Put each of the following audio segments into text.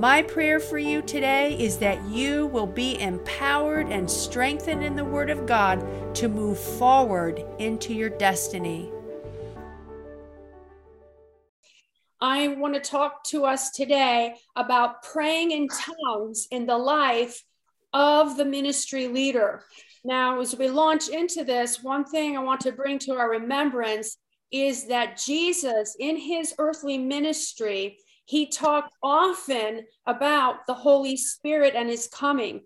My prayer for you today is that you will be empowered and strengthened in the Word of God to move forward into your destiny. I want to talk to us today about praying in tongues in the life of the ministry leader. Now, as we launch into this, one thing I want to bring to our remembrance is that Jesus, in his earthly ministry, he talked often about the Holy Spirit and his coming.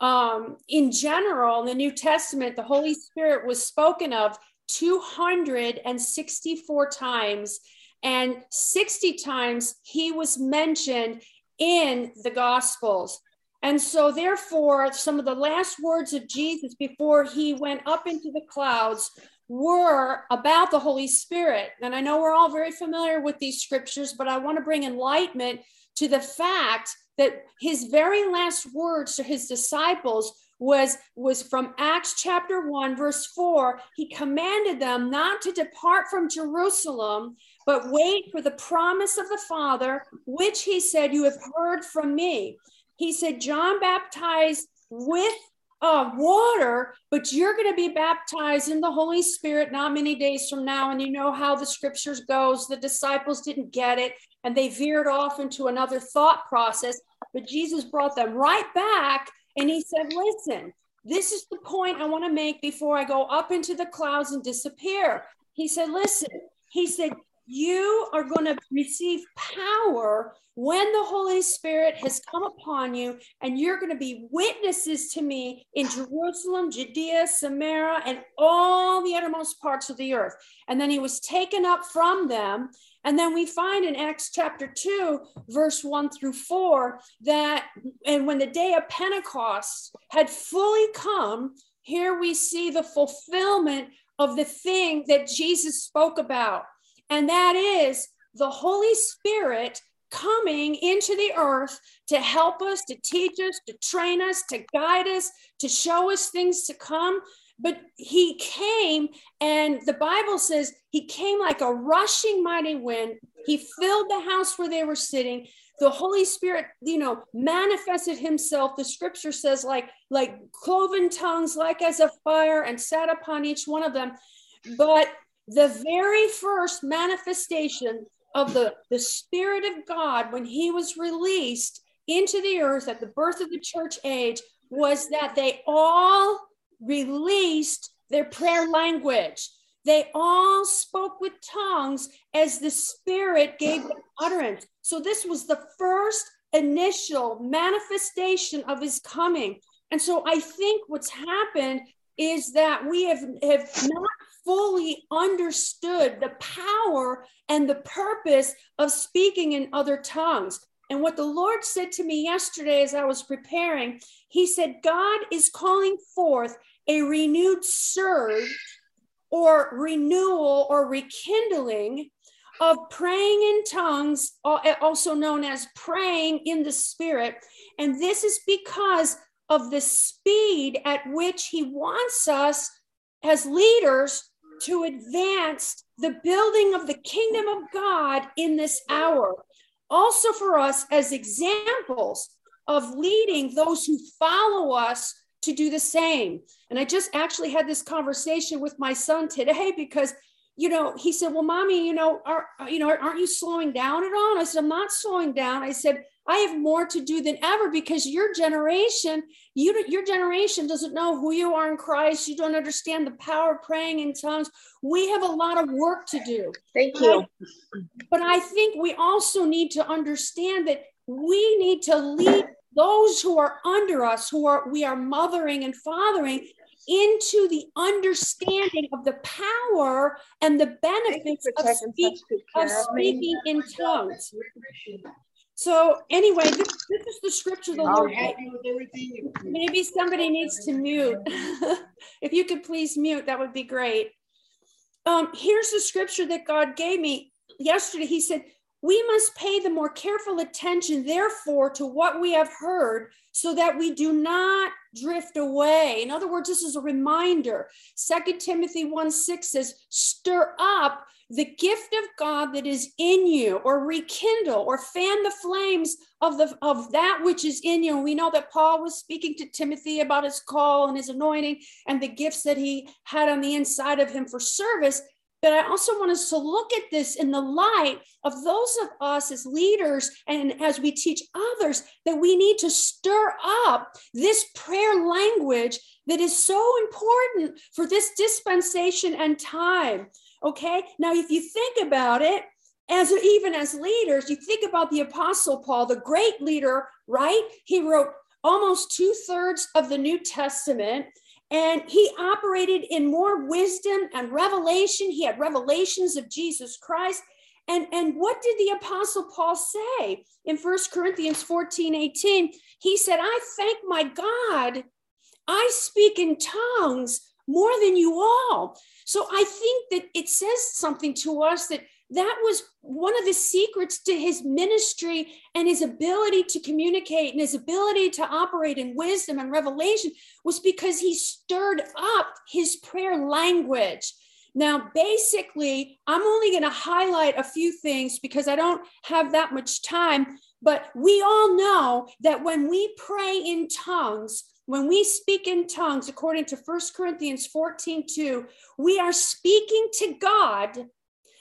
Um, in general, in the New Testament, the Holy Spirit was spoken of 264 times, and 60 times he was mentioned in the Gospels. And so, therefore, some of the last words of Jesus before he went up into the clouds were about the Holy Spirit. And I know we're all very familiar with these scriptures, but I want to bring enlightenment to the fact that his very last words to his disciples was was from acts chapter 1 verse 4 he commanded them not to depart from jerusalem but wait for the promise of the father which he said you have heard from me he said john baptized with uh, water, but you're going to be baptized in the Holy Spirit not many days from now. And you know how the scriptures goes. The disciples didn't get it and they veered off into another thought process. But Jesus brought them right back and he said, Listen, this is the point I want to make before I go up into the clouds and disappear. He said, Listen, he said, you are going to receive power when the Holy Spirit has come upon you, and you're going to be witnesses to me in Jerusalem, Judea, Samaria, and all the uttermost parts of the earth. And then he was taken up from them. And then we find in Acts chapter 2, verse 1 through 4, that, and when the day of Pentecost had fully come, here we see the fulfillment of the thing that Jesus spoke about and that is the Holy Spirit coming into the earth to help us, to teach us, to train us, to guide us, to show us things to come. But he came, and the Bible says he came like a rushing mighty wind. He filled the house where they were sitting. The Holy Spirit, you know, manifested himself. The scripture says, like, like cloven tongues, like as a fire, and sat upon each one of them. But the very first manifestation of the, the Spirit of God when he was released into the earth at the birth of the church age was that they all released their prayer language. They all spoke with tongues as the Spirit gave them utterance. So, this was the first initial manifestation of his coming. And so, I think what's happened is that we have, have not fully understood the power and the purpose of speaking in other tongues. And what the Lord said to me yesterday as I was preparing, He said, God is calling forth a renewed surge or renewal or rekindling of praying in tongues, also known as praying in the Spirit. And this is because of the speed at which He wants us as leaders to advance the building of the kingdom of God in this hour. Also, for us as examples of leading those who follow us to do the same. And I just actually had this conversation with my son today because you know, he said, "Well, mommy, you know, are you know, aren't you slowing down at all?" And I said, "I'm not slowing down." I said, "I have more to do than ever because your generation, you your generation doesn't know who you are in Christ. You don't understand the power of praying in tongues. We have a lot of work to do." Thank you. But I think we also need to understand that we need to lead those who are under us, who are we are mothering and fathering, into the understanding of the power and the benefits of, speak, of speaking in tongues. So anyway, this, this is the scripture the Lord. Gave me. Maybe somebody needs to mute. if you could please mute, that would be great. um, here's the scripture that God gave me yesterday. He said, we must pay the more careful attention, therefore, to what we have heard so that we do not drift away. In other words, this is a reminder. Second Timothy 1 6 says, Stir up the gift of God that is in you, or rekindle, or fan the flames of, the, of that which is in you. And we know that Paul was speaking to Timothy about his call and his anointing and the gifts that he had on the inside of him for service. But I also want us to look at this in the light of those of us as leaders and as we teach others that we need to stir up this prayer language that is so important for this dispensation and time. Okay. Now, if you think about it, as even as leaders, you think about the Apostle Paul, the great leader, right? He wrote almost two thirds of the New Testament. And he operated in more wisdom and revelation. He had revelations of Jesus Christ. And, and what did the Apostle Paul say in First Corinthians 14 18? He said, I thank my God, I speak in tongues more than you all. So I think that it says something to us that that was one of the secrets to his ministry and his ability to communicate and his ability to operate in wisdom and revelation was because he stirred up his prayer language. Now, basically, I'm only going to highlight a few things because I don't have that much time. But we all know that when we pray in tongues, when we speak in tongues, according to 1 Corinthians 14 2, we are speaking to God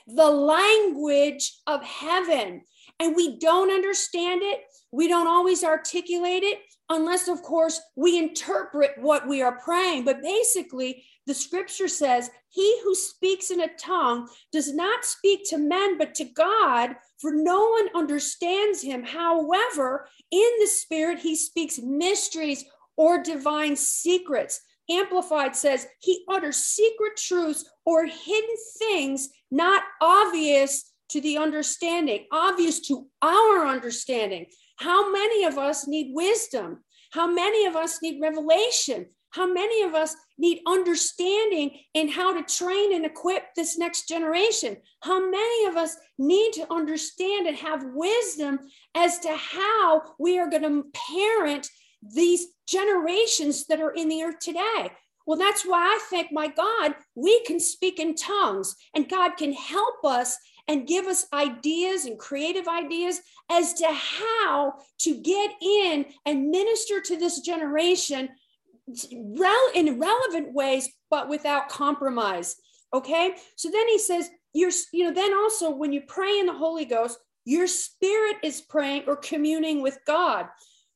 the language of heaven. And we don't understand it. We don't always articulate it, unless, of course, we interpret what we are praying. But basically, the scripture says, He who speaks in a tongue does not speak to men, but to God, for no one understands him. However, in the spirit, he speaks mysteries or divine secrets. Amplified says he utters secret truths or hidden things not obvious to the understanding, obvious to our understanding. How many of us need wisdom? How many of us need revelation? How many of us need understanding in how to train and equip this next generation? How many of us need to understand and have wisdom as to how we are going to parent these generations that are in the earth today. Well, that's why I thank my God we can speak in tongues and God can help us and give us ideas and creative ideas as to how to get in and minister to this generation in relevant ways, but without compromise. Okay. So then he says, you're, you know, then also when you pray in the Holy Ghost, your spirit is praying or communing with God.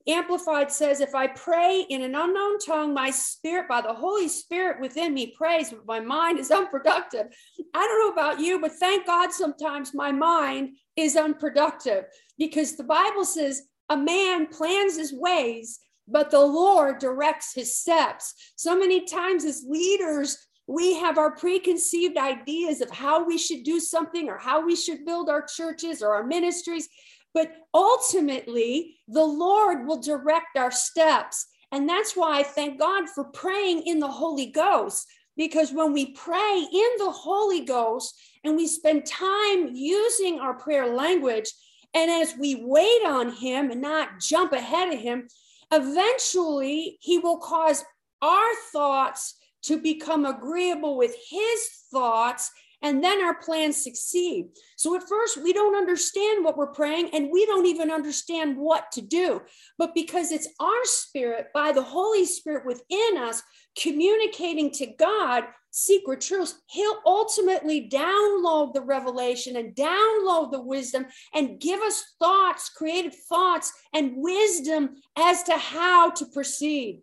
Amplified says, if I pray in an unknown tongue, my spirit, by the Holy Spirit within me, prays, but my mind is unproductive. I don't know about you, but thank God sometimes my mind is unproductive because the Bible says a man plans his ways, but the Lord directs his steps. So many times as leaders, we have our preconceived ideas of how we should do something or how we should build our churches or our ministries. But ultimately, the Lord will direct our steps. And that's why I thank God for praying in the Holy Ghost. Because when we pray in the Holy Ghost and we spend time using our prayer language, and as we wait on Him and not jump ahead of Him, eventually He will cause our thoughts to become agreeable with His thoughts and then our plans succeed. So at first, we don't understand what we're praying and we don't even understand what to do. But because it's our spirit by the Holy Spirit within us communicating to God secret truths, He'll ultimately download the revelation and download the wisdom and give us thoughts, creative thoughts, and wisdom as to how to proceed.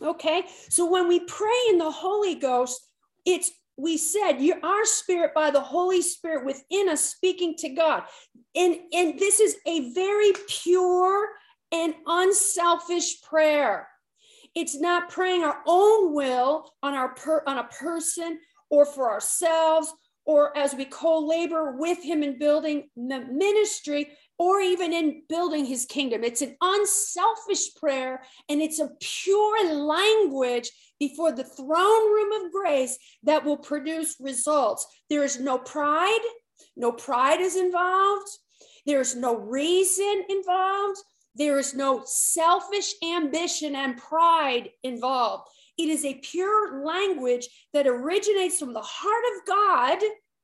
Okay, so when we pray in the Holy Ghost, it's we said you our spirit by the holy spirit within us speaking to god. And and this is a very pure and unselfish prayer. It's not praying our own will on our per, on a person or for ourselves or as we co-labor with him in building the ministry or even in building his kingdom. It's an unselfish prayer and it's a pure language before the throne room of grace that will produce results. There is no pride, no pride is involved. There's no reason involved. There is no selfish ambition and pride involved. It is a pure language that originates from the heart of God,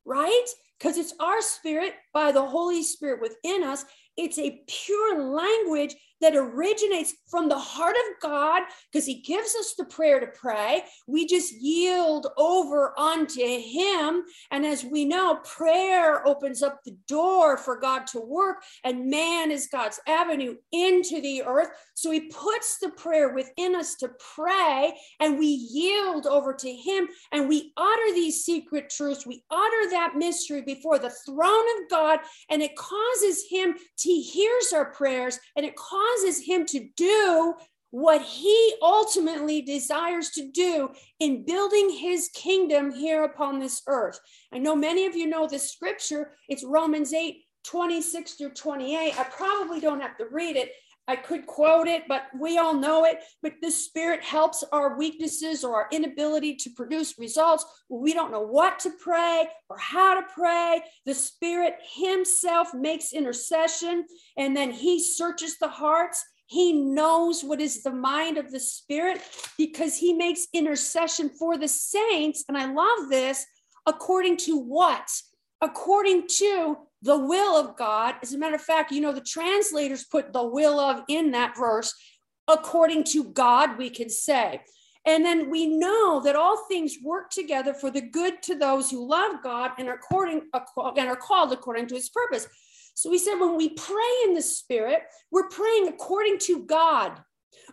right? Because it's our spirit by the Holy Spirit within us. It's a pure language that originates from the heart of God because He gives us the prayer to pray. We just yield over unto Him. And as we know, prayer opens up the door for God to work, and man is God's avenue into the earth. So He puts the prayer within us to pray, and we yield over to Him and we utter these secret truths. We utter that mystery before the throne of God, and it causes Him to hears our prayers and it causes causes him to do what he ultimately desires to do in building his kingdom here upon this earth. I know many of you know this scripture. It's Romans 8 26 through 28. I probably don't have to read it. I could quote it, but we all know it. But the Spirit helps our weaknesses or our inability to produce results. We don't know what to pray or how to pray. The Spirit Himself makes intercession and then He searches the hearts. He knows what is the mind of the Spirit because He makes intercession for the saints. And I love this according to what? According to the will of God. As a matter of fact, you know, the translators put the will of in that verse, according to God, we can say. And then we know that all things work together for the good to those who love God and are, according, and are called according to his purpose. So we said when we pray in the Spirit, we're praying according to God,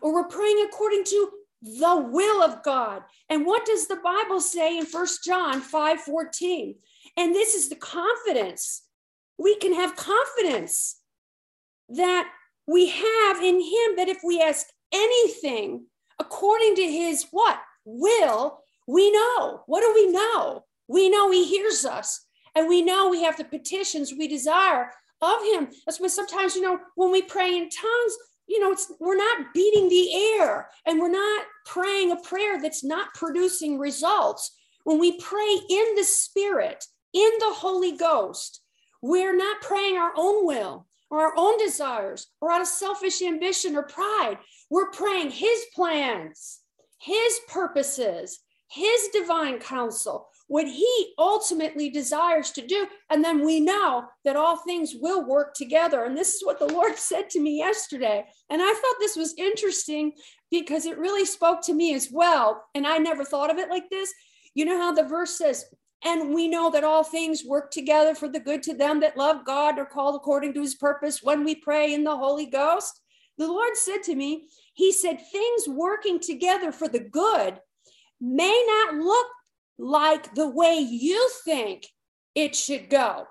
or we're praying according to the will of God. And what does the Bible say in First John 5 14? And this is the confidence we can have confidence that we have in him that if we ask anything according to his what? Will we know. What do we know? We know he hears us and we know we have the petitions we desire of him. That's why sometimes you know when we pray in tongues you know it's we're not beating the air and we're not praying a prayer that's not producing results. When we pray in the spirit in the holy ghost we're not praying our own will or our own desires or out of selfish ambition or pride. We're praying His plans, His purposes, His divine counsel, what He ultimately desires to do. And then we know that all things will work together. And this is what the Lord said to me yesterday. And I thought this was interesting because it really spoke to me as well. And I never thought of it like this. You know how the verse says, and we know that all things work together for the good to them that love God or called according to his purpose when we pray in the Holy Ghost. The Lord said to me, He said, things working together for the good may not look like the way you think it should go.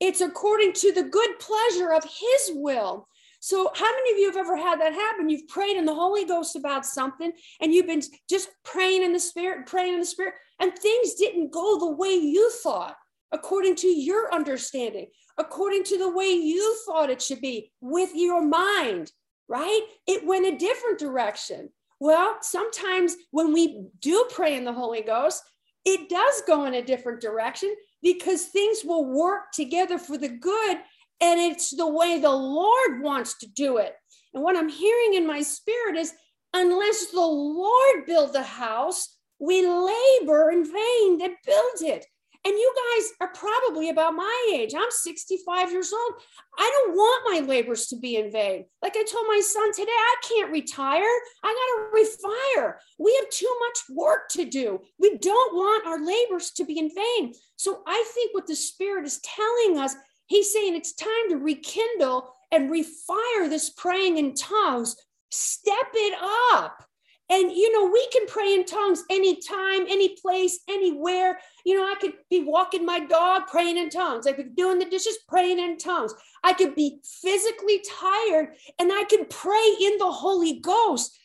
It's according to the good pleasure of His will. So, how many of you have ever had that happen? You've prayed in the Holy Ghost about something and you've been just praying in the Spirit, praying in the Spirit, and things didn't go the way you thought, according to your understanding, according to the way you thought it should be with your mind, right? It went a different direction. Well, sometimes when we do pray in the Holy Ghost, it does go in a different direction because things will work together for the good and it's the way the Lord wants to do it. And what I'm hearing in my spirit is unless the Lord build the house, we labor in vain that build it. And you guys are probably about my age. I'm 65 years old. I don't want my labors to be in vain. Like I told my son today, I can't retire. I got to refire. We have too much work to do. We don't want our labors to be in vain. So I think what the Spirit is telling us He's saying it's time to rekindle and refire this praying in tongues. Step it up. And, you know, we can pray in tongues anytime, any place, anywhere. You know, I could be walking my dog praying in tongues. I could be doing the dishes praying in tongues. I could be physically tired and I can pray in the Holy Ghost.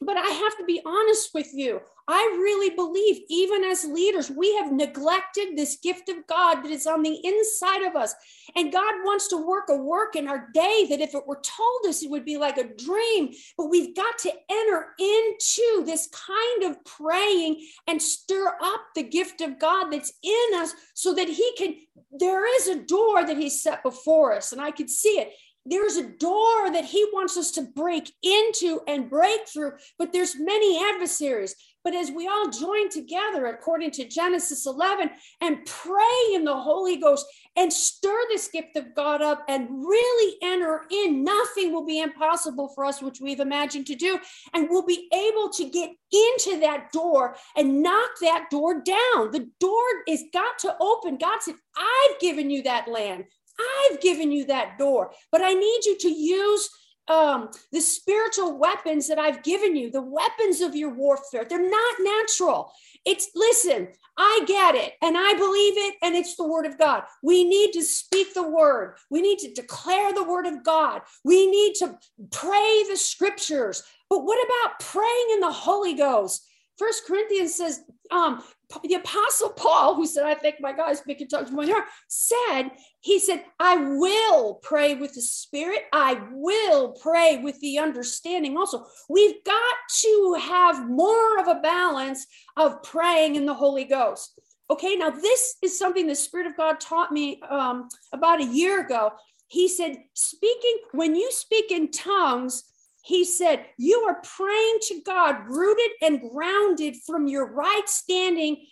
But I have to be honest with you. I really believe, even as leaders, we have neglected this gift of God that is on the inside of us. And God wants to work a work in our day that if it were told us, it would be like a dream. But we've got to enter into this kind of praying and stir up the gift of God that's in us so that He can. There is a door that He set before us, and I could see it there's a door that he wants us to break into and break through but there's many adversaries but as we all join together according to genesis 11 and pray in the holy ghost and stir this gift of god up and really enter in nothing will be impossible for us which we've imagined to do. And we'll be able to get into that door and knock that door down. The door is got to open. God said i've given you that land. I've given you that door, but I need you to use um, the spiritual weapons that I've given you, the weapons of your warfare. They're not natural. It's, listen, I get it and I believe it, and it's the word of God. We need to speak the word. We need to declare the word of God. We need to pray the scriptures. But what about praying in the Holy Ghost? First Corinthians says, um, the apostle Paul, who said, I think my God is speaking tongues more here, said, he said, I will pray with the spirit. I will pray with the understanding also. We've got to have more of a balance of praying in the Holy Ghost. Okay, now this is something the Spirit of God taught me um, about a year ago. He said, speaking, when you speak in tongues, he said, You are praying to God, rooted and grounded from your right standing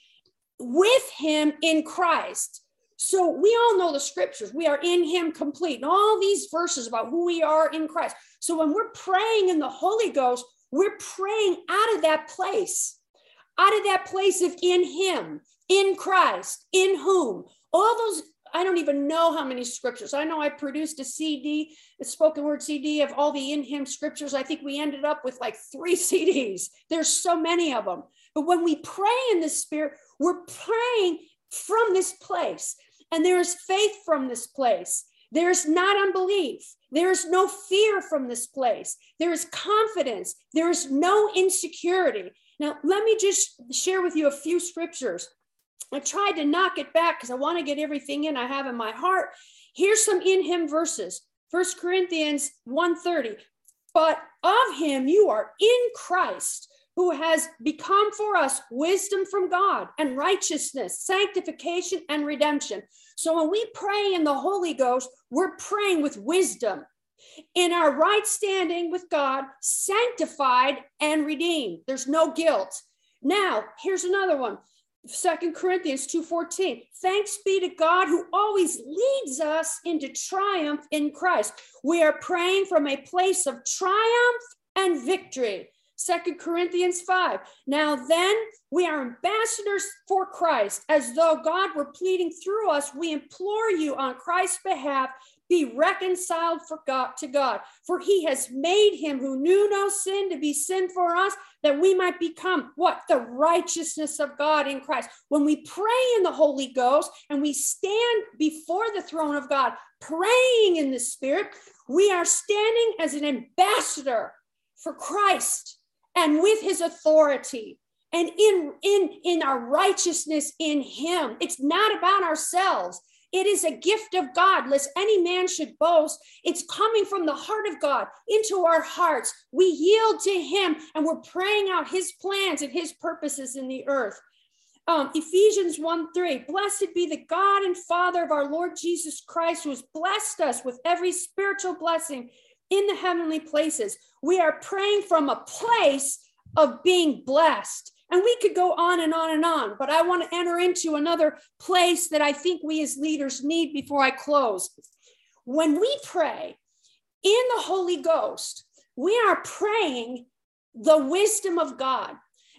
with Him in Christ. So we all know the scriptures. We are in Him complete. And all these verses about who we are in Christ. So when we're praying in the Holy Ghost, we're praying out of that place, out of that place of in Him, in Christ, in whom. All those I don't even know how many scriptures. I know I produced a CD, a spoken word CD of all the in him scriptures. I think we ended up with like three CDs. There's so many of them. But when we pray in the spirit, we're praying from this place. And there is faith from this place. There's not unbelief. There is no fear from this place. There is confidence. There is no insecurity. Now, let me just share with you a few scriptures. I tried to knock it back because I want to get everything in I have in my heart. Here's some in him verses. First Corinthians 1:30. But of him you are in Christ, who has become for us wisdom from God and righteousness, sanctification and redemption. So when we pray in the Holy Ghost, we're praying with wisdom in our right standing with God, sanctified and redeemed. There's no guilt. Now, here's another one. Second Corinthians 2:14. Thanks be to God who always leads us into triumph in Christ. We are praying from a place of triumph and victory. Second Corinthians 5. Now then, we are ambassadors for Christ, as though God were pleading through us. We implore you on Christ's behalf, be reconciled for God to God. For he has made him who knew no sin to be sin for us, that we might become what? The righteousness of God in Christ. When we pray in the Holy Ghost and we stand before the throne of God, praying in the Spirit, we are standing as an ambassador for Christ and with his authority and in in in our righteousness in him it's not about ourselves it is a gift of God, lest any man should boast. It's coming from the heart of God into our hearts. We yield to Him and we're praying out His plans and His purposes in the earth. Um, Ephesians 1 3, blessed be the God and Father of our Lord Jesus Christ, who has blessed us with every spiritual blessing in the heavenly places. We are praying from a place of being blessed. And we could go on and on and on, but I want to enter into another place that I think we as leaders need before I close. When we pray in the Holy Ghost, we are praying the wisdom of God.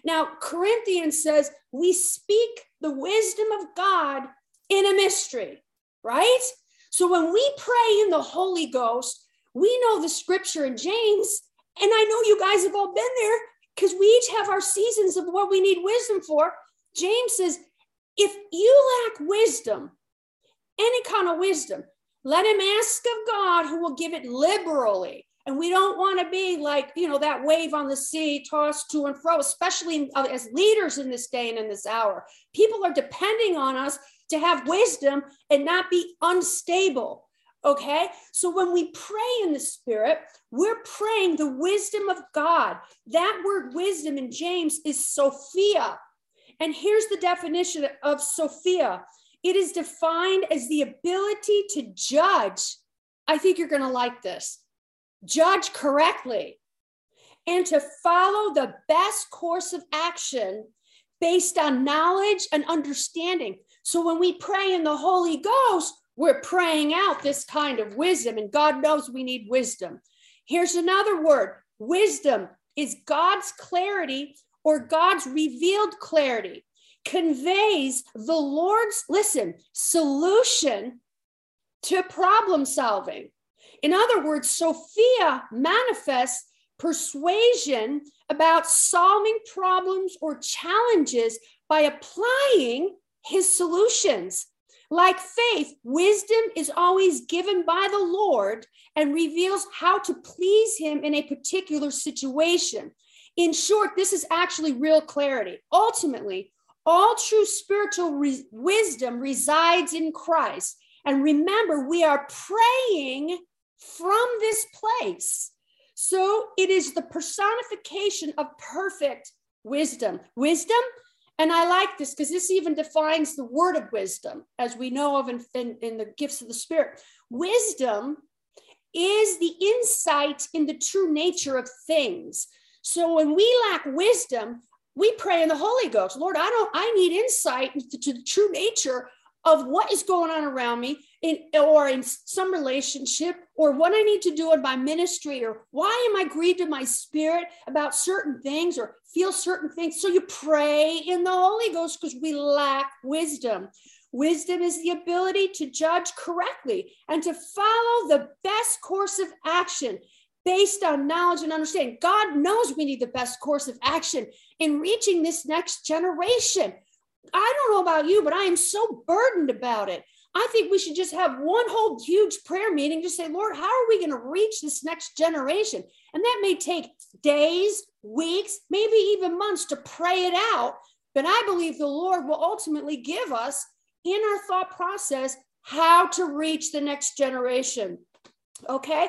Now, Corinthians says we speak the wisdom of God in a mystery, right? So when we pray in the Holy Ghost, we know the scripture in James, and I know you guys have all been there because we each have our seasons of what we need wisdom for. James says, if you lack wisdom, any kind of wisdom, let him ask of God who will give it liberally And we don't want to be like, you know, that wave on the sea tossed to and fro, especially uh, as leaders in this day and in this hour. People are depending on us to have wisdom and not be unstable. Okay. So when we pray in the spirit, we're praying the wisdom of God. That word wisdom in James is Sophia. And here's the definition of Sophia it is defined as the ability to judge. I think you're going to like this judge correctly, and to follow the best course of action based on knowledge and understanding. So when we pray in the Holy Ghost, we're praying out this kind of wisdom, and God knows we need wisdom. Here's another word wisdom is God's clarity or God's revealed clarity, conveys the Lord's, listen, solution to problem solving. In other words, Sophia manifests persuasion about solving problems or challenges by applying his solutions. Like faith, wisdom is always given by the Lord and reveals how to please him in a particular situation. In short, this is actually real clarity. Ultimately, all true spiritual re- wisdom resides in Christ. And remember, we are praying from this place. So it is the personification of perfect wisdom. Wisdom, and I like this because this even defines the word of wisdom, as we know of in, in, in the gifts of the Spirit. Wisdom is the insight in the true nature of things. So when we lack wisdom, we pray in the Holy Ghost. Lord, I don't, I need insight into the true nature of what is going on around me in or in some relationship or what I need to do in my ministry or why am I grieved in my spirit about certain things or feel certain things. So you pray in the Holy Ghost because we lack wisdom. Wisdom is the ability to judge correctly and to follow the best course of action based on knowledge and understanding. God knows we need the best course of action in reaching this next generation. I don't know about you, but I am so burdened about it. I think we should just have one whole huge prayer meeting, just say, Lord, how are we going to reach this next generation? And that may take days, weeks, maybe even months to pray it out. But I believe the Lord will ultimately give us in our thought process how to reach the next generation. Okay.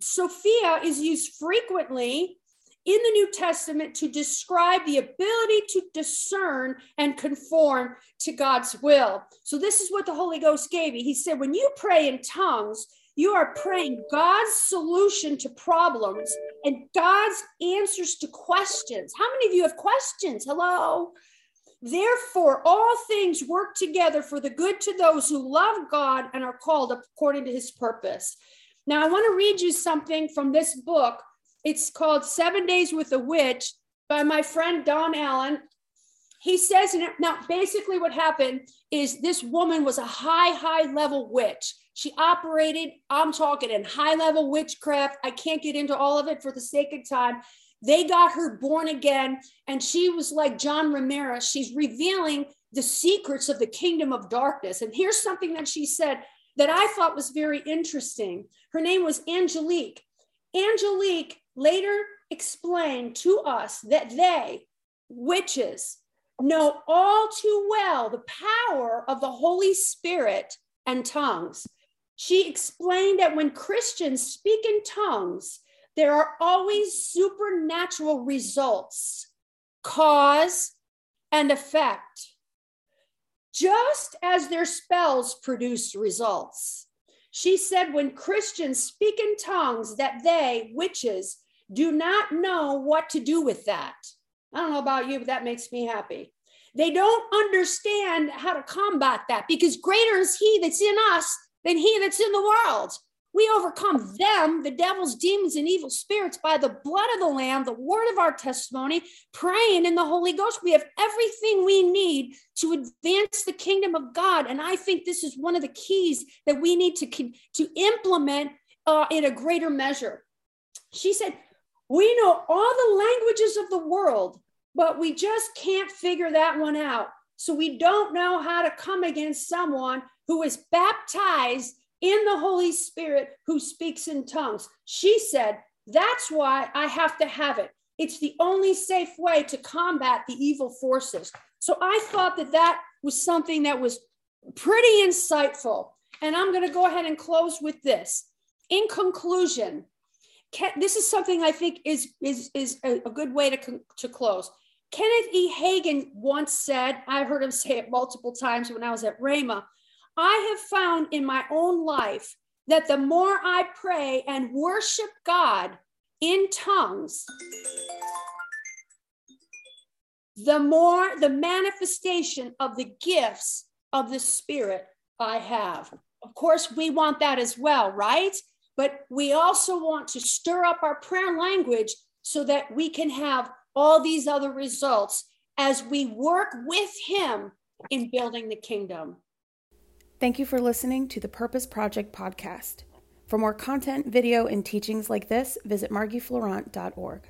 Sophia is used frequently in the New Testament to describe the ability to discern and conform to God's will. So, this is what the Holy Ghost gave me. He said, when you pray in tongues, you are praying God's solution to problems and God's answers to questions. How many of you have questions? Hello? Therefore, all things work together for the good to those who love God and are called according to his purpose. Now, I want to read you something from this book it's called Seven Days with a Witch by my friend Don Allen. He says, now basically what happened is this woman was a high, high level witch. She operated, I'm talking in high level witchcraft. I can't get into all of it for the sake of time. They got her born again, and she was like John Ramirez. She's revealing the secrets of the kingdom of darkness. And here's something that she said that I thought was very interesting. Her name was Angelique. Angelique later explained to us that they, witches, know all too well the power of the Holy Spirit and tongues. She explained that when Christians speak in tongues, there are always supernatural results, cause and effect, just as their spells produce results. She said, when Christians speak in tongues, that they, witches, do not know what to do with that. I don't know about you, but that makes me happy. They don't understand how to combat that because greater is He that's in us than He that's in the world. We overcome them, the devil's demons and evil spirits, by the blood of the Lamb, the word of our testimony, praying in the Holy Ghost. We have everything we need to advance the kingdom of God. And I think this is one of the keys that we need to, to implement uh, in a greater measure. She said, We know all the languages of the world, but we just can't figure that one out. So we don't know how to come against someone who is baptized in the Holy Spirit who speaks in tongues. She said, That's why I have to have it. It's the only safe way to combat the evil forces. So I thought that that was something that was pretty insightful. And I'm going to go ahead and close with this. In conclusion, this is something I think is, is, is a, a good way to, to close. Kenneth E. Hagin once said, I heard him say it multiple times when I was at Rhema, I have found in my own life that the more I pray and worship God in tongues, the more the manifestation of the gifts of the Spirit I have. Of course, we want that as well, right? But we also want to stir up our prayer language so that we can have all these other results as we work with Him in building the kingdom. Thank you for listening to the Purpose Project podcast. For more content, video, and teachings like this, visit margiefleurant.org.